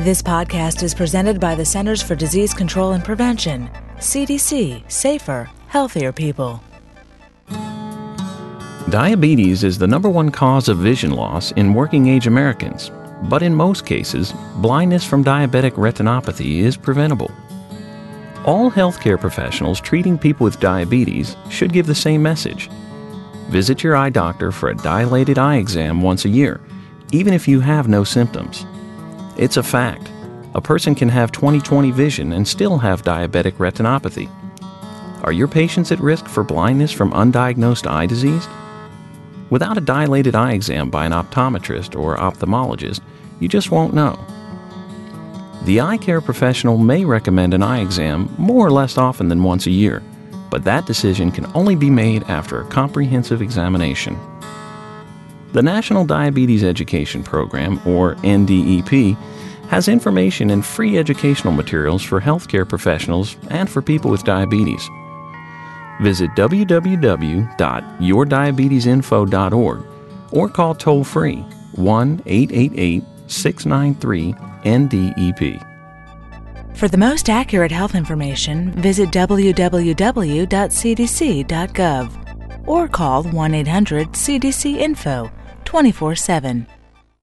This podcast is presented by the Centers for Disease Control and Prevention, CDC, safer, healthier people. Diabetes is the number one cause of vision loss in working age Americans, but in most cases, blindness from diabetic retinopathy is preventable. All healthcare professionals treating people with diabetes should give the same message. Visit your eye doctor for a dilated eye exam once a year, even if you have no symptoms. It's a fact. A person can have 20/20 vision and still have diabetic retinopathy. Are your patients at risk for blindness from undiagnosed eye disease? Without a dilated eye exam by an optometrist or ophthalmologist, you just won't know. The eye care professional may recommend an eye exam more or less often than once a year, but that decision can only be made after a comprehensive examination. The National Diabetes Education Program, or NDEP, has information and free educational materials for healthcare professionals and for people with diabetes. Visit www.yourdiabetesinfo.org or call toll free 1 888 693 NDEP. For the most accurate health information, visit www.cdc.gov or call 1 800 CDC Info 24 7.